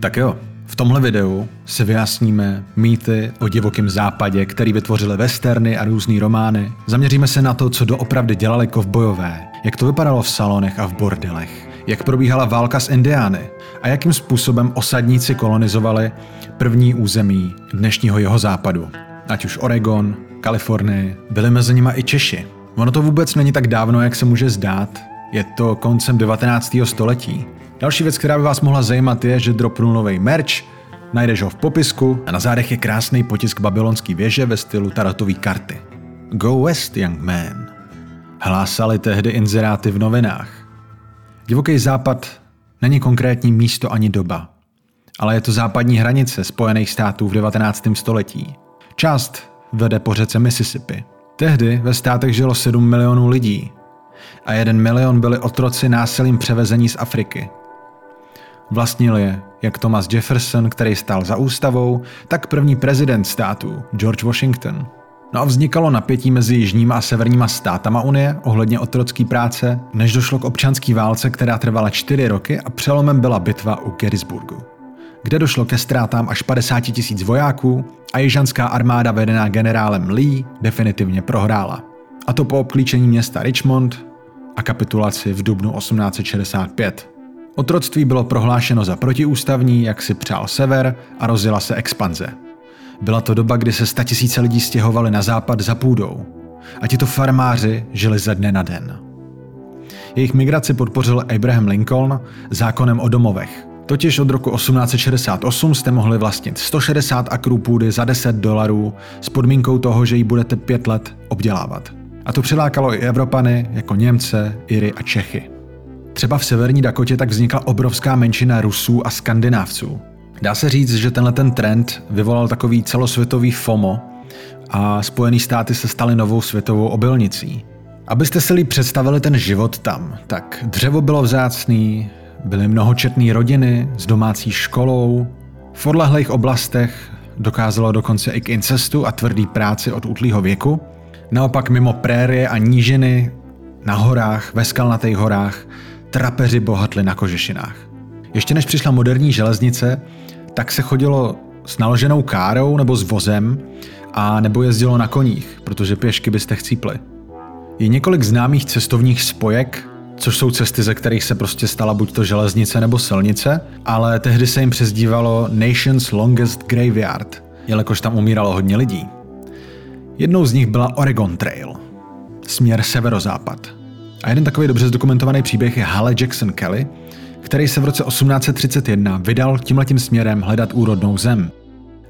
Tak jo, v tomhle videu si vyjasníme mýty o divokém západě, který vytvořili westerny a různý romány. Zaměříme se na to, co doopravdy dělali kovbojové, jak to vypadalo v salonech a v bordelech, jak probíhala válka s Indiány a jakým způsobem osadníci kolonizovali první území dnešního jeho západu. Ať už Oregon, Kalifornie, byli mezi nimi i Češi. Ono to vůbec není tak dávno, jak se může zdát. Je to koncem 19. století. Další věc, která by vás mohla zajímat, je, že dropnul nový merch, najdeš ho v popisku a na zádech je krásný potisk babylonský věže ve stylu tarotový karty. Go west, young man. Hlásali tehdy inzeráty v novinách. Divoký západ není konkrétní místo ani doba, ale je to západní hranice Spojených států v 19. století. Část vede po řece Mississippi. Tehdy ve státech žilo 7 milionů lidí a jeden milion byli otroci násilím převezení z Afriky. Vlastnil je jak Thomas Jefferson, který stál za ústavou, tak první prezident státu, George Washington. No a vznikalo napětí mezi jižníma a severníma státama Unie ohledně otrocké práce, než došlo k občanské válce, která trvala čtyři roky a přelomem byla bitva u Gettysburgu, kde došlo ke ztrátám až 50 tisíc vojáků a jižanská armáda vedená generálem Lee definitivně prohrála. A to po obklíčení města Richmond a kapitulaci v dubnu 1865. Otroctví bylo prohlášeno za protiústavní, jak si přál sever a rozjela se expanze. Byla to doba, kdy se statisíce lidí stěhovali na západ za půdou a tito farmáři žili ze dne na den. Jejich migraci podpořil Abraham Lincoln zákonem o domovech. Totiž od roku 1868 jste mohli vlastnit 160 akrů půdy za 10 dolarů s podmínkou toho, že ji budete pět let obdělávat. A to přilákalo i Evropany jako Němce, Iry a Čechy. Třeba v severní Dakotě tak vznikla obrovská menšina Rusů a Skandinávců. Dá se říct, že tenhle ten trend vyvolal takový celosvětový FOMO a Spojené státy se staly novou světovou obilnicí. Abyste si představili ten život tam, tak dřevo bylo vzácný, byly mnohočetné rodiny s domácí školou, v odlehlých oblastech dokázalo dokonce i k incestu a tvrdý práci od útlýho věku. Naopak mimo prérie a nížiny, na horách, ve skalnatých horách, trapeři bohatli na kožešinách. Ještě než přišla moderní železnice, tak se chodilo s naloženou károu nebo s vozem a nebo jezdilo na koních, protože pěšky byste chcípli. Je několik známých cestovních spojek, což jsou cesty, ze kterých se prostě stala buď to železnice nebo silnice, ale tehdy se jim přezdívalo Nation's Longest Graveyard, jelikož tam umíralo hodně lidí. Jednou z nich byla Oregon Trail, směr severozápad. A jeden takový dobře zdokumentovaný příběh je Halle Jackson Kelly, který se v roce 1831 vydal tímhletím směrem hledat úrodnou zem.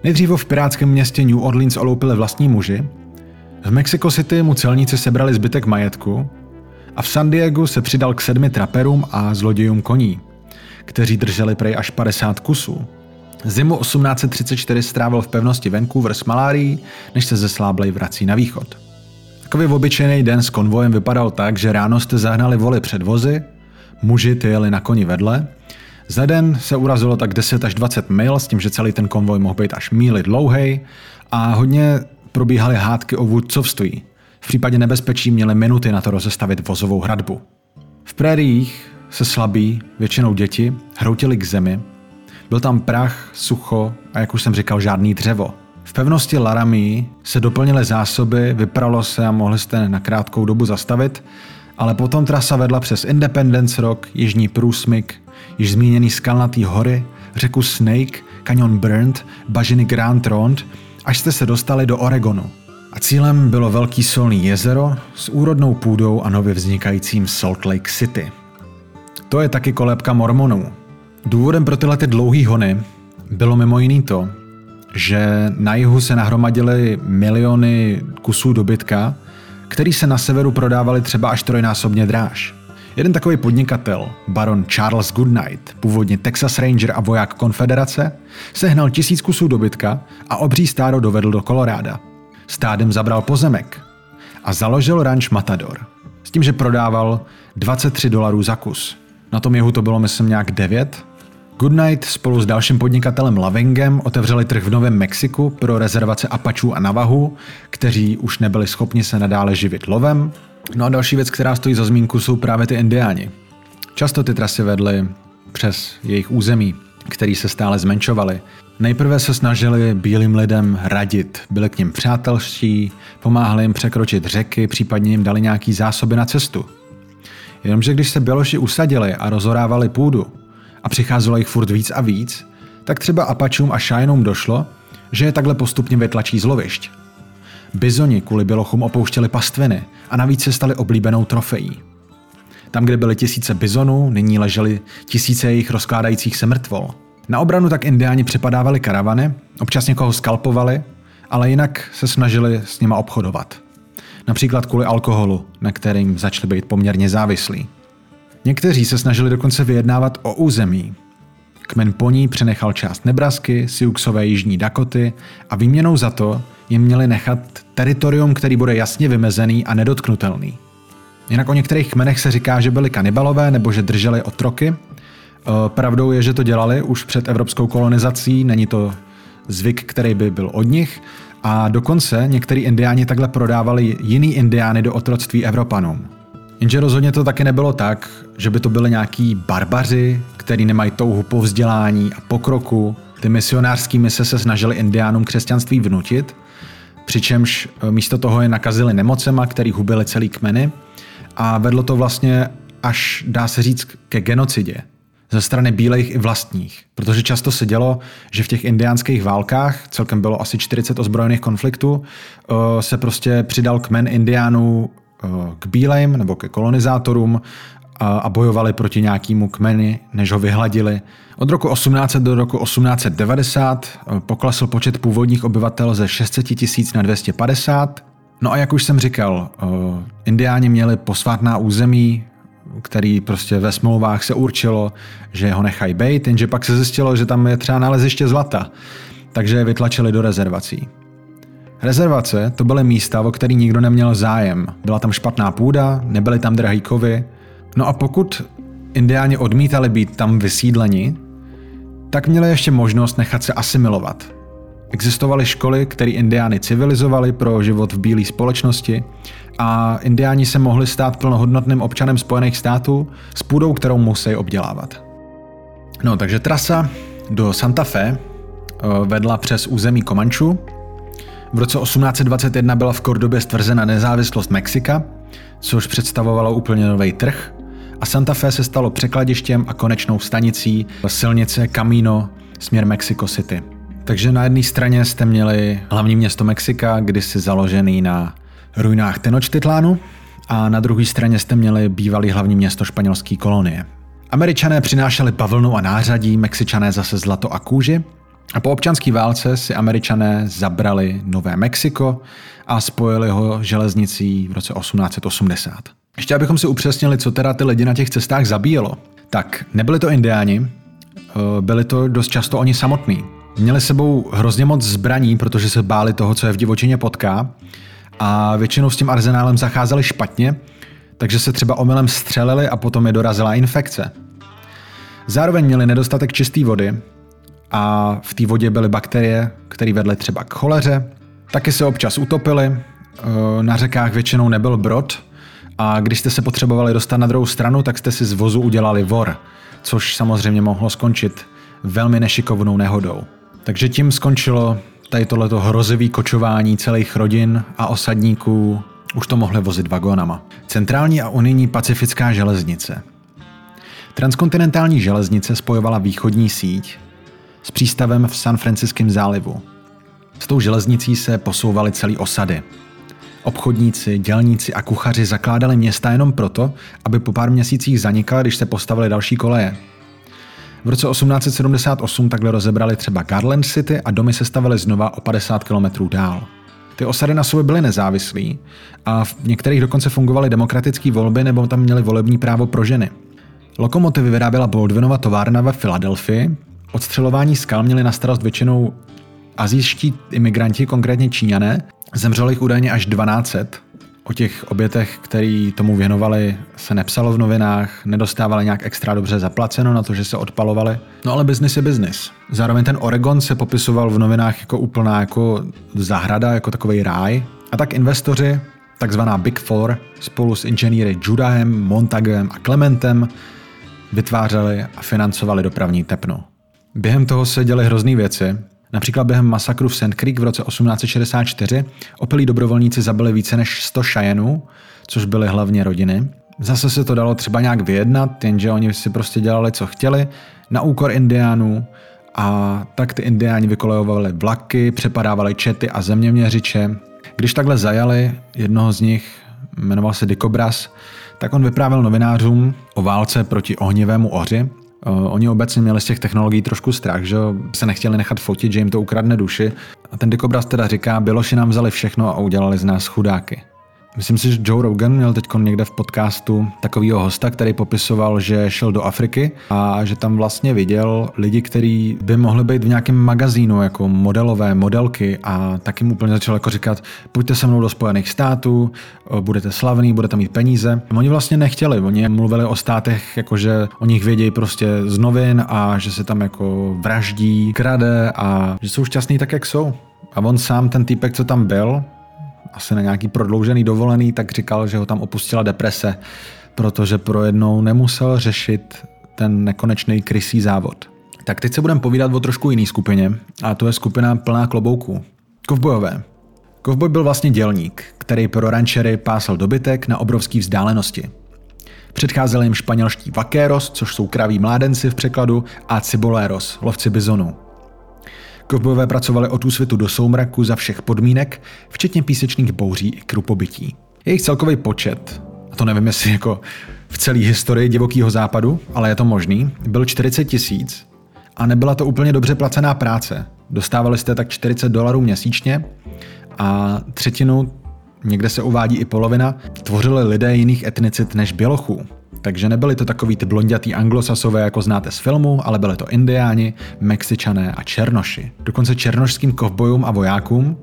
Nejdříve v pirátském městě New Orleans oloupili vlastní muži, v Mexico City mu celníci sebrali zbytek majetku a v San Diego se přidal k sedmi traperům a zlodějům koní, kteří drželi prej až 50 kusů. Zimu 1834 strávil v pevnosti Vancouver s malárií, než se ze Sláblej vrací na východ. Takový obyčejný den s konvojem vypadal tak, že ráno jste zahnali voli před vozy, muži ty jeli na koni vedle, za den se urazilo tak 10 až 20 mil, s tím, že celý ten konvoj mohl být až míly dlouhý a hodně probíhaly hádky o vůdcovství. V případě nebezpečí měli minuty na to rozestavit vozovou hradbu. V prériích se slabí, většinou děti, hroutili k zemi. Byl tam prach, sucho a jak už jsem říkal, žádný dřevo. Pevnosti Laramie se doplnily zásoby, vypralo se a mohli jste na krátkou dobu zastavit, ale potom trasa vedla přes Independence Rock, Jižní průsmyk, již zmíněný skalnatý hory, řeku Snake, kanion Burnt, bažiny Grand Ronde, až jste se dostali do Oregonu. A cílem bylo velký solný jezero s úrodnou půdou a nově vznikajícím Salt Lake City. To je taky kolébka mormonů. Důvodem pro tyhle ty dlouhý hony bylo mimo jiný to, že na jihu se nahromadily miliony kusů dobytka, který se na severu prodávali třeba až trojnásobně dráž. Jeden takový podnikatel, baron Charles Goodnight, původně Texas Ranger a voják konfederace, sehnal tisíc kusů dobytka a obří stádo dovedl do Koloráda. Stádem zabral pozemek a založil ranč Matador. S tím, že prodával 23 dolarů za kus. Na tom jihu to bylo myslím nějak 9 Goodnight spolu s dalším podnikatelem Lavingem otevřeli trh v Novém Mexiku pro rezervace Apačů a Navahu, kteří už nebyli schopni se nadále živit lovem. No a další věc, která stojí za zmínku, jsou právě ty indiáni. Často ty trasy vedly přes jejich území. který se stále zmenšovali. Nejprve se snažili bílým lidem radit, byli k ním přátelští, pomáhali jim překročit řeky, případně jim dali nějaký zásoby na cestu. Jenomže když se Běloši usadili a rozorávali půdu a přicházelo jich furt víc a víc, tak třeba Apačům a Šajnům došlo, že je takhle postupně vytlačí z lovišť. Bizoni kvůli Bělochům opouštěli pastviny a navíc se stali oblíbenou trofejí. Tam, kde byly tisíce bizonů, nyní ležely tisíce jejich rozkládajících se mrtvol. Na obranu tak indiáni přepadávali karavany, občas někoho skalpovali, ale jinak se snažili s nima obchodovat. Například kvůli alkoholu, na kterým začali být poměrně závislí. Někteří se snažili dokonce vyjednávat o území. Kmen Poní přenechal část Nebrasky, Siuxové jižní Dakoty a výměnou za to jim měli nechat teritorium, který bude jasně vymezený a nedotknutelný. Jinak o některých kmenech se říká, že byli kanibalové nebo že drželi otroky. E, pravdou je, že to dělali už před evropskou kolonizací, není to zvyk, který by byl od nich. A dokonce některý indiáni takhle prodávali jiný indiány do otroctví Evropanům. Jenže rozhodně to taky nebylo tak, že by to byly nějaký barbaři, který nemají touhu po vzdělání a pokroku. Ty misionářský mise se snažili indiánům křesťanství vnutit, přičemž e, místo toho je nakazili nemocema, který hubili celý kmeny a vedlo to vlastně až, dá se říct, ke genocidě ze strany bílejch i vlastních. Protože často se dělo, že v těch indiánských válkách, celkem bylo asi 40 ozbrojených konfliktů, eh, se prostě přidal kmen indiánů eh, k bílejm nebo ke kolonizátorům a bojovali proti nějakému kmeni, než ho vyhladili. Od roku 1800 do roku 1890 eh, poklesl počet původních obyvatel ze 600 tisíc na 250 No a jak už jsem říkal, indiáni měli posvátná území, který prostě ve smlouvách se určilo, že ho nechají bejt, jenže pak se zjistilo, že tam je třeba naleziště zlata, takže je vytlačili do rezervací. Rezervace to byly místa, o který nikdo neměl zájem. Byla tam špatná půda, nebyly tam drahý kovy. No a pokud indiáni odmítali být tam vysídleni, tak měli ještě možnost nechat se asimilovat. Existovaly školy, které indiány civilizovali pro život v bílé společnosti a indiáni se mohli stát plnohodnotným občanem Spojených států s půdou, kterou musí obdělávat. No, takže trasa do Santa Fe eh, vedla přes území Komanču. V roce 1821 byla v Kordobě stvrzena nezávislost Mexika, což představovalo úplně nový trh a Santa Fe se stalo překladištěm a konečnou stanicí silnice Camino směr Mexico City. Takže na jedné straně jste měli hlavní město Mexika, kdysi založený na ruinách Tenochtitlánu, a na druhé straně jste měli bývalý hlavní město španělské kolonie. Američané přinášeli bavlnu a nářadí, Mexičané zase zlato a kůži a po občanské válce si Američané zabrali Nové Mexiko a spojili ho železnicí v roce 1880. Ještě abychom si upřesnili, co teda ty lidi na těch cestách zabíjelo, tak nebyli to indiáni, eh, byli to dost často oni samotní. Měli sebou hrozně moc zbraní, protože se báli toho, co je v divočině potká a většinou s tím arzenálem zacházeli špatně, takže se třeba omylem střelili a potom je dorazila infekce. Zároveň měli nedostatek čisté vody a v té vodě byly bakterie, které vedly třeba k choleře. Taky se občas utopili, e, na řekách většinou nebyl brod a když jste se potřebovali dostat na druhou stranu, tak jste si z vozu udělali vor, což samozřejmě mohlo skončit velmi nešikovnou nehodou. Takže tím skončilo tady tohleto hrozivý kočování celých rodin a osadníků už to mohli vozit vagónama. Centrální a unijní pacifická železnice. Transkontinentální železnice spojovala východní síť s přístavem v San Franciském zálivu. S tou železnicí se posouvaly celé osady. Obchodníci, dělníci a kuchaři zakládali města jenom proto, aby po pár měsících zanikala, když se postavily další koleje. V roce 1878 takhle rozebrali třeba Garland City a domy se stavily znova o 50 km dál. Ty osady na sobě byly nezávislí a v některých dokonce fungovaly demokratické volby nebo tam měli volební právo pro ženy. Lokomotivy vyráběla Baldwinova továrna ve Filadelfii, odstřelování skal měli na starost většinou azijští imigranti, konkrétně Číňané, zemřelo jich údajně až 1200 O těch obětech, který tomu věnovali, se nepsalo v novinách, nedostávali nějak extra dobře zaplaceno na to, že se odpalovali. No ale biznis je biznis. Zároveň ten Oregon se popisoval v novinách jako úplná jako zahrada, jako takový ráj. A tak investoři, takzvaná Big Four, spolu s inženýry Judahem, Montagem a Clementem vytvářeli a financovali dopravní tepno. Během toho se děly hrozný věci. Například během masakru v Sand Creek v roce 1864 opilí dobrovolníci zabili více než 100 šajenů, což byly hlavně rodiny. Zase se to dalo třeba nějak vyjednat, jenže oni si prostě dělali, co chtěli, na úkor indiánů a tak ty indiáni vykolejovali vlaky, přepadávali čety a zeměměřiče. Když takhle zajali jednoho z nich, jmenoval se Dikobras, tak on vyprávěl novinářům o válce proti ohnivému oři. Oni obecně měli z těch technologií trošku strach, že se nechtěli nechat fotit, že jim to ukradne duši. A ten Dikobras teda říká, Běloši nám vzali všechno a udělali z nás chudáky. Myslím si, že Joe Rogan měl teď někde v podcastu takového hosta, který popisoval, že šel do Afriky a že tam vlastně viděl lidi, kteří by mohli být v nějakém magazínu jako modelové modelky a tak jim úplně začal jako říkat, pojďte se mnou do Spojených států, budete slavný, budete mít peníze. Oni vlastně nechtěli, oni mluvili o státech, jako že o nich vědějí prostě z novin a že se tam jako vraždí, krade a že jsou šťastní tak, jak jsou. A on sám, ten týpek, co tam byl, asi na nějaký prodloužený dovolený, tak říkal, že ho tam opustila deprese, protože pro jednou nemusel řešit ten nekonečný krysí závod. Tak teď se budeme povídat o trošku jiný skupině, a to je skupina plná klobouků. Kovbojové. Kovboj byl vlastně dělník, který pro rančery pásal dobytek na obrovské vzdálenosti. Předcházeli jim španělští vaqueros, což jsou kraví mládenci v překladu, a ciboleros, lovci bizonů. Kovbojové pracovali od úsvitu do soumraku za všech podmínek, včetně písečných bouří i krupobytí. Jejich celkový počet, a to nevím jestli jako v celé historii divokého západu, ale je to možný, byl 40 tisíc a nebyla to úplně dobře placená práce. Dostávali jste tak 40 dolarů měsíčně a třetinu, někde se uvádí i polovina, tvořili lidé jiných etnicit než bělochů. Takže nebyli to takový ty blondětý anglosasové, jako znáte z filmu, ale byli to indiáni, mexičané a černoši. Dokonce černošským kovbojům a vojákům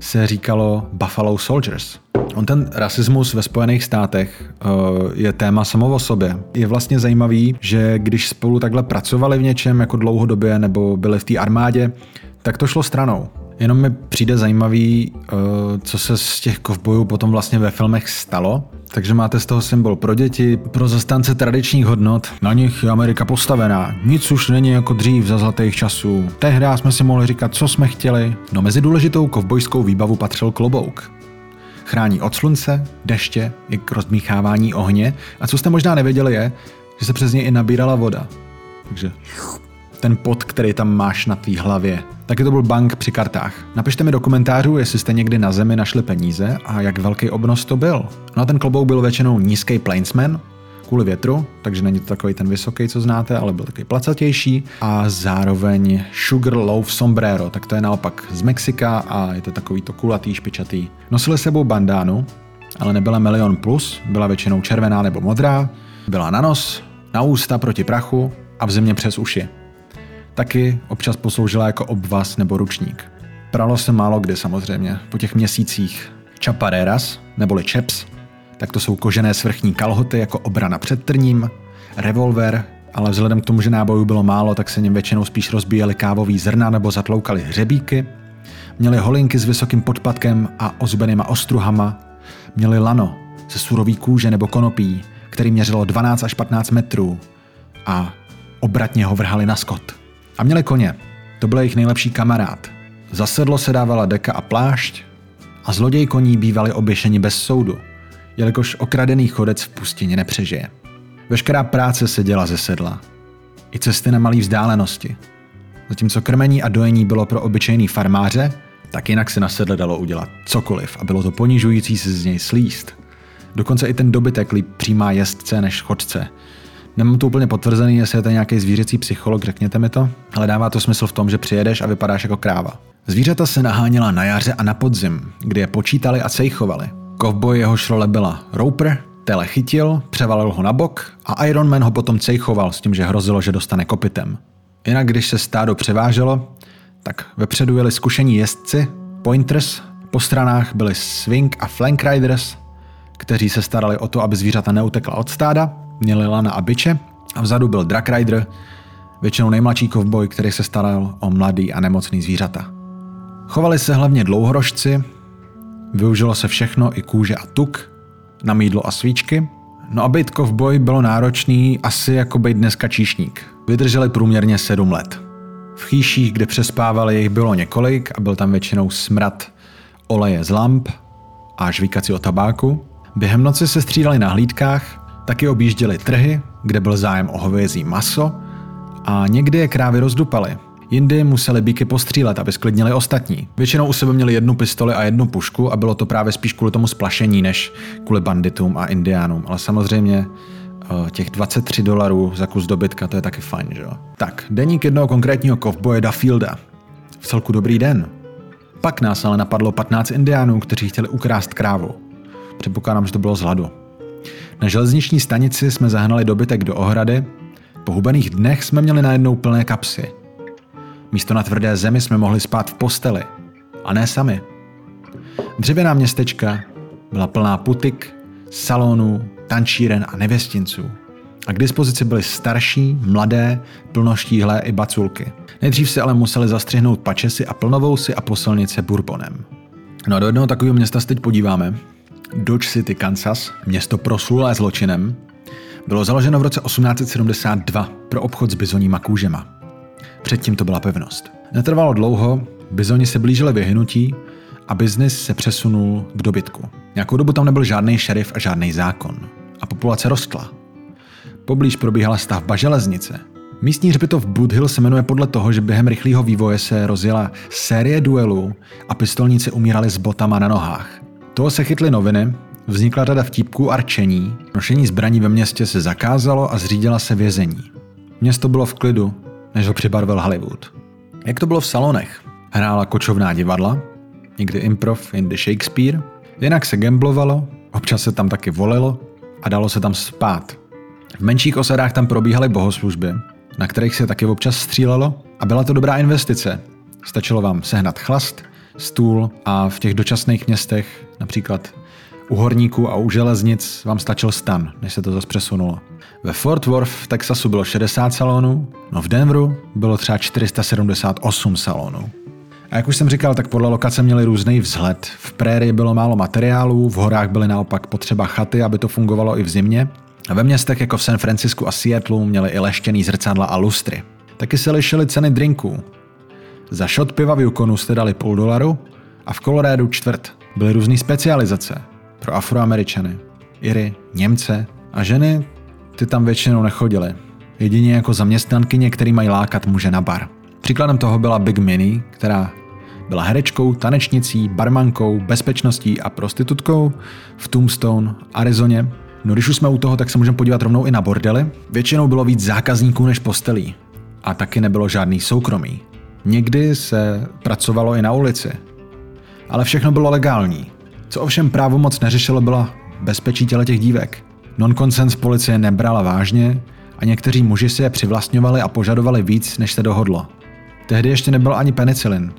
se říkalo Buffalo Soldiers. On ten rasismus ve Spojených státech uh, je téma samo o sobě. Je vlastně zajímavý, že když spolu takhle pracovali v něčem jako dlouhodobě nebo byli v té armádě, tak to šlo stranou. Jenom mi přijde zajímavý, uh, co se z těch kovbojů potom vlastně ve filmech stalo, takže máte z toho symbol pro děti, pro zastánce tradičních hodnot. Na nich je Amerika postavená. Nic už není jako dřív za zlatých časů. Tehdy jsme si mohli říkat, co jsme chtěli. No mezi důležitou kovbojskou výbavu patřil klobouk. Chrání od slunce, deště i k rozmíchávání ohně. A co jste možná nevěděli je, že se přes něj i nabírala voda. Takže ten pot, který tam máš na tvý hlavě. Taky to byl bank při kartách. Napište mi do komentářů, jestli jste někdy na zemi našli peníze a jak velký obnos to byl. No a ten klobouk byl většinou nízký plainsman, kvůli větru, takže není to takový ten vysoký, co znáte, ale byl takový placatější a zároveň Sugar Loaf Sombrero, tak to je naopak z Mexika a je to takový to kulatý, špičatý. Nosili sebou bandánu, ale nebyla milion plus, byla většinou červená nebo modrá, byla na nos, na ústa proti prachu a v zimě přes uši. Taky občas posloužila jako obvaz nebo ručník. Pralo se málo kdy samozřejmě. Po těch měsících chapareras, neboli čeps, tak to jsou kožené svrchní kalhoty jako obrana před trním, revolver, ale vzhledem k tomu, že nábojů bylo málo, tak se něm většinou spíš rozbíjely kávový zrna nebo zatloukali hřebíky. Měli holinky s vysokým podpatkem a ozbenýma ostruhama. Měli lano ze surový kůže nebo konopí, který měřilo 12 až 15 metrů a obratně ho vrhali na skot. A měli koně. To byl jejich nejlepší kamarád. Za sedlo se dávala deka a plášť a zloděj koní bývali oběšeni bez soudu, jelikož okradený chodec v pustině nepřežije. Veškerá práce se děla ze sedla. I cesty na malé vzdálenosti. Zatímco krmení a dojení bylo pro obyčejný farmáře, tak jinak se na sedle dalo udělat cokoliv a bylo to ponižující se z něj slíst. Dokonce i ten dobytek líp přijímá jezdce než chodce, Nemám to úplně potvrzený, jestli je to nějaký zvířecí psycholog, řekněte mi to, ale dává to smysl v tom, že přijedeš a vypadáš jako kráva. Zvířata se naháněla na jaře a na podzim, kdy je počítali a cejchovali. Kovboj jehož role byla Roper, tele chytil, převalil ho na bok a Iron Man ho potom cejchoval s tím, že hrozilo, že dostane kopitem. Jinak když se stádo převáželo, tak vepředu jeli zkušení jezdci, pointers, po stranách byli swing a flank riders, kteří se starali o to, aby zvířata neutekla od stáda měli Lana a Biče a vzadu byl Drag Rider, většinou nejmladší kovboj, který se staral o mladý a nemocný zvířata. Chovali se hlavně dlouhorožci, využilo se všechno i kůže a tuk, na mídlo a svíčky, no a být kovboj bylo náročný asi jako být dneska číšník. Vydrželi průměrně 7 let. V chýších, kde přespávali, jich bylo několik a byl tam většinou smrad oleje z lamp a žvíkací o tabáku. Během noci se střídali na hlídkách, taky objížděli trhy, kde byl zájem o hovězí maso a někdy je krávy rozdupaly. Jindy museli bíky postřílet, aby sklidnili ostatní. Většinou u sebe měli jednu pistoli a jednu pušku a bylo to právě spíš kvůli tomu splašení, než kvůli banditům a indiánům. Ale samozřejmě eh, těch 23 dolarů za kus dobytka, to je taky fajn, že jo? Tak, deník jednoho konkrétního kovboje Duffielda. V celku dobrý den. Pak nás ale napadlo 15 indiánů, kteří chtěli ukrást krávu. Předpokládám, že to bylo z hladu. Na železniční stanici jsme zahnali dobytek do ohrady. Po hubených dnech jsme měli najednou plné kapsy. Místo na tvrdé zemi jsme mohli spát v posteli. A ne sami. Dřevěná městečka byla plná putik, salonů, tančíren a nevěstinců. A k dispozici byly starší, mladé, plnoštíhlé i baculky. Nejdřív si ale museli zastřihnout pačesy a plnovousy a posilnice bourbonem. No a do jednoho takového města se teď podíváme. Dodge City, Kansas, město proslulé zločinem, bylo založeno v roce 1872 pro obchod s bizoníma kůžema. Předtím to byla pevnost. Netrvalo dlouho, bizoni se blížili vyhnutí a biznis se přesunul k dobytku. Nějakou dobu tam nebyl žádný šerif a žádný zákon. A populace rostla. Poblíž probíhala stavba železnice. Místní hřbitov Budhill se jmenuje podle toho, že během rychlého vývoje se rozjela série duelů a pistolníci umírali s botama na nohách. Toho se chytly noviny, vznikla řada vtípků a rčení, nošení zbraní ve městě se zakázalo a zřídila se vězení. Město bylo v klidu, než ho přibarvil Hollywood. Jak to bylo v salonech? Hrála kočovná divadla, někdy improv, jindy Shakespeare, jinak se gamblovalo, občas se tam taky volilo a dalo se tam spát. V menších osadách tam probíhaly bohoslužby, na kterých se taky občas střílelo a byla to dobrá investice. Stačilo vám sehnat chlast, stůl a v těch dočasných městech, například u horníků a u železnic, vám stačil stan, než se to zase přesunulo. Ve Fort Worth v Texasu bylo 60 salonů, no v Denveru bylo třeba 478 salonů. A jak už jsem říkal, tak podle lokace měli různý vzhled. V prérii bylo málo materiálů, v horách byly naopak potřeba chaty, aby to fungovalo i v zimě. A ve městech jako v San Francisku a Seattleu měli i leštěný zrcadla a lustry. Taky se lišily ceny drinků. Za shot piva v Yukonu jste dali půl dolaru a v Coloradu čtvrt. Byly různé specializace pro afroameričany, Iry, Němce a ženy ty tam většinou nechodily. Jedině jako zaměstnankyně, který mají lákat muže na bar. Příkladem toho byla Big Minnie, která byla herečkou, tanečnicí, barmankou, bezpečností a prostitutkou v Tombstone, Arizoně. No když už jsme u toho, tak se můžeme podívat rovnou i na bordely. Většinou bylo víc zákazníků než postelí. A taky nebylo žádný soukromí. Někdy se pracovalo i na ulici. Ale všechno bylo legální. Co ovšem právo moc neřešilo, byla bezpečí těle těch dívek. Non-consens policie nebrala vážně a někteří muži si je přivlastňovali a požadovali víc, než se dohodlo. Tehdy ještě nebyl ani penicilin,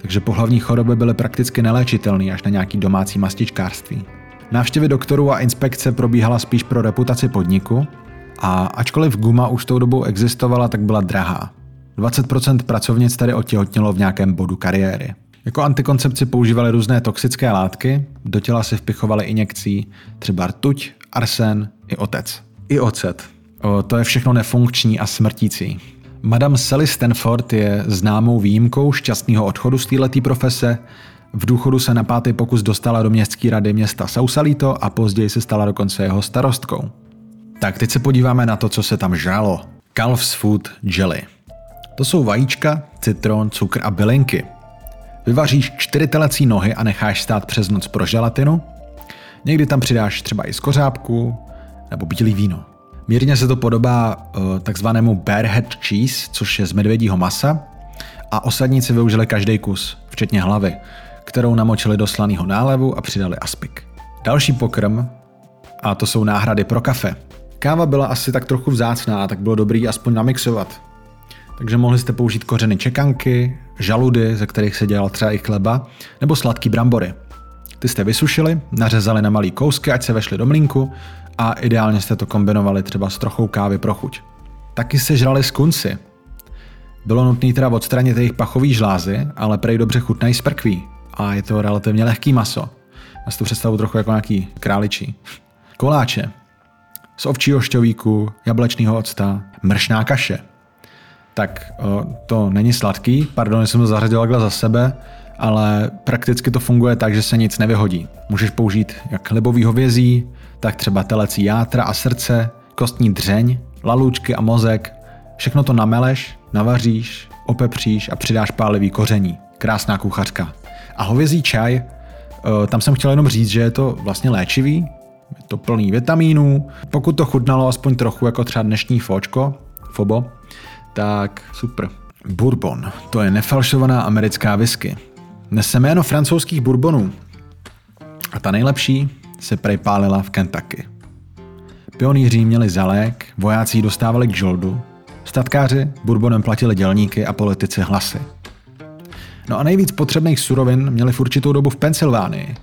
takže pohlavní choroby byly prakticky neléčitelné až na nějaký domácí mastičkářství. Návštěvy doktorů a inspekce probíhala spíš pro reputaci podniku a ačkoliv guma už tou dobou existovala, tak byla drahá. 20% pracovnic tady otěhotnělo v nějakém bodu kariéry. Jako antikoncepci používali různé toxické látky, do těla si vpichovali injekcí třeba rtuť, arsen i otec. I ocet. O, to je všechno nefunkční a smrtící. Madame Sally Stanford je známou výjimkou šťastného odchodu z této profese. V důchodu se na pátý pokus dostala do městské rady města Sausalito a později se stala dokonce jeho starostkou. Tak teď se podíváme na to, co se tam žralo. Calf's Food Jelly. To jsou vajíčka, citron, cukr a bylinky. Vyvaříš čtyři telecí nohy a necháš stát přes noc pro želatinu. Někdy tam přidáš třeba i skořápku nebo bílý víno. Mírně se to podobá uh, takzvanému bearhead cheese, což je z medvědího masa, a osadníci využili každý kus, včetně hlavy, kterou namočili do slaného nálevu a přidali aspik. Další pokrm, a to jsou náhrady pro kafe. Káva byla asi tak trochu vzácná, tak bylo dobrý aspoň namixovat. Takže mohli jste použít kořeny čekanky, žaludy, ze kterých se dělal třeba i chleba, nebo sladký brambory. Ty jste vysušili, nařezali na malý kousky, ať se vešly do mlínku a ideálně jste to kombinovali třeba s trochou kávy pro chuť. Taky se žrali skunci. Bylo nutné teda odstranit jejich pachový žlázy, ale prej dobře chutnají z prkví a je to relativně lehký maso. Já si to představu trochu jako nějaký králičí. Koláče. Z ovčího šťovíku, jablečného octa, mršná kaše – tak to není sladký, pardon, jsem to zařadil takhle za sebe, ale prakticky to funguje tak, že se nic nevyhodí. Můžeš použít jak libový hovězí, tak třeba telecí játra a srdce, kostní dřeň, lalůčky a mozek. Všechno to nameleš, navaříš, opepříš a přidáš pálivý koření. Krásná kuchařka. A hovězí čaj, tam jsem chtěl jenom říct, že je to vlastně léčivý, je to plný vitamínů. Pokud to chutnalo aspoň trochu jako třeba dnešní fočko, fobo, tak super. Bourbon, to je nefalšovaná americká whisky. Nese jméno francouzských bourbonů. A ta nejlepší se prej pálila v Kentucky. Pionýři měli zalék, vojáci dostávali k žoldu, statkáři bourbonem platili dělníky a politici hlasy. No a nejvíc potřebných surovin měli v určitou dobu v Pensylvánii.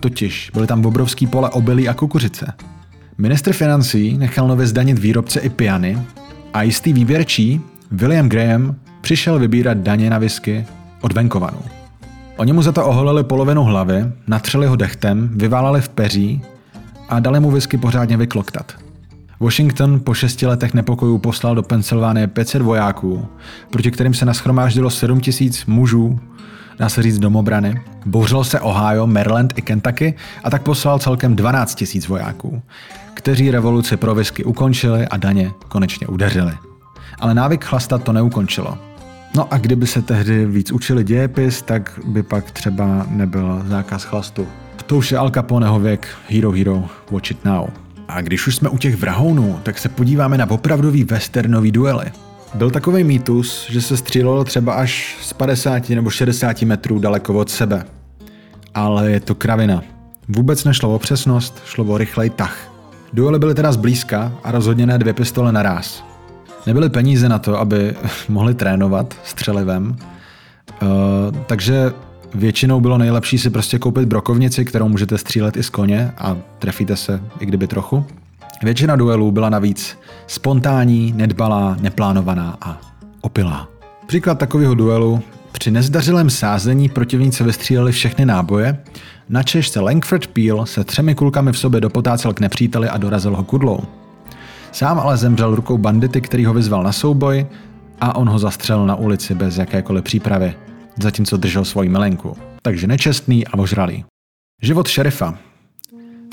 Totiž byly tam obrovský pole obilí a kukuřice. Ministr financí nechal nově zdanit výrobce i piany a jistý výběrčí William Graham přišel vybírat daně na whisky od venkovanů. Oni mu za to oholili polovinu hlavy, natřeli ho dechtem, vyválali v peří a dali mu whisky pořádně vykloktat. Washington po šesti letech nepokojů poslal do Pensylvánie 500 vojáků, proti kterým se naschromáždilo 7 tisíc mužů, dá se říct domobrany. Bouřilo se Ohio, Maryland i Kentucky a tak poslal celkem 12 tisíc vojáků, kteří revoluci pro ukončili a daně konečně udeřili. Ale návyk chlastat to neukončilo. No a kdyby se tehdy víc učili dějepis, tak by pak třeba nebyl zákaz chlastu. To už je Al Caponeho věk, hero hero, watch it now. A když už jsme u těch vrahounů, tak se podíváme na opravdový westernový duely. Byl takový mýtus, že se střílelo třeba až z 50 nebo 60 metrů daleko od sebe. Ale je to kravina. Vůbec nešlo o přesnost, šlo o rychlej tah. Duely byly teda zblízka a rozhodně ne dvě pistole naraz. Nebyly peníze na to, aby mohli trénovat střelivem, uh, takže většinou bylo nejlepší si prostě koupit brokovnici, kterou můžete střílet i z koně a trefíte se, i kdyby trochu. Většina duelů byla navíc spontánní, nedbalá, neplánovaná a opilá. Příklad takového duelu při nezdařilém sázení protivníci vystříleli všechny náboje, načež se Langford Peel se třemi kulkami v sobě dopotácel k nepříteli a dorazil ho kudlou. Sám ale zemřel rukou bandity, který ho vyzval na souboj a on ho zastřelil na ulici bez jakékoliv přípravy, zatímco držel svoji milenku. Takže nečestný a ožralý. Život šerifa.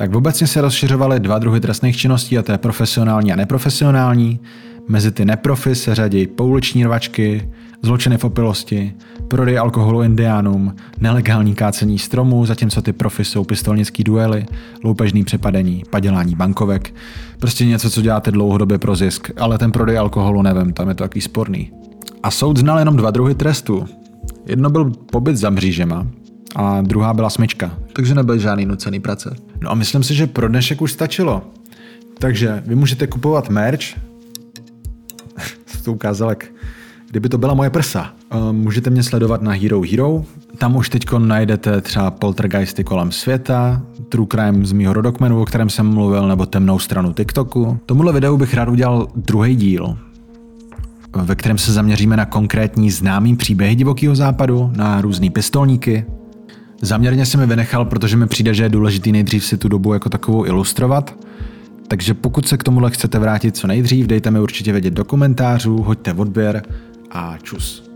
Tak obecně se rozšiřovaly dva druhy trestných činností, a to je profesionální a neprofesionální. Mezi ty neprofy se řadí pouliční rvačky, zločiny v opilosti, prodej alkoholu indiánům, nelegální kácení stromů, zatímco ty profy jsou pistolnický duely, loupežný přepadení, padělání bankovek. Prostě něco, co děláte dlouhodobě pro zisk, ale ten prodej alkoholu nevím, tam je to takový sporný. A soud znal jenom dva druhy trestu. Jedno byl pobyt za mřížema a druhá byla smyčka, takže nebyl žádný nucený práce. No a myslím si, že pro dnešek už stačilo. Takže vy můžete kupovat merch, to ukázal, jak kdyby to byla moje prsa. Můžete mě sledovat na Hero Hero, tam už teď najdete třeba poltergeisty kolem světa, true crime z mýho rodokmenu, o kterém jsem mluvil, nebo temnou stranu TikToku. Tomuhle videu bych rád udělal druhý díl, ve kterém se zaměříme na konkrétní známý příběhy divokého západu, na různé pistolníky. Zaměrně jsem mi vynechal, protože mi přijde, že je důležitý nejdřív si tu dobu jako takovou ilustrovat, takže pokud se k tomuhle chcete vrátit co nejdřív, dejte mi určitě vědět do komentářů, hoďte odběr a čus.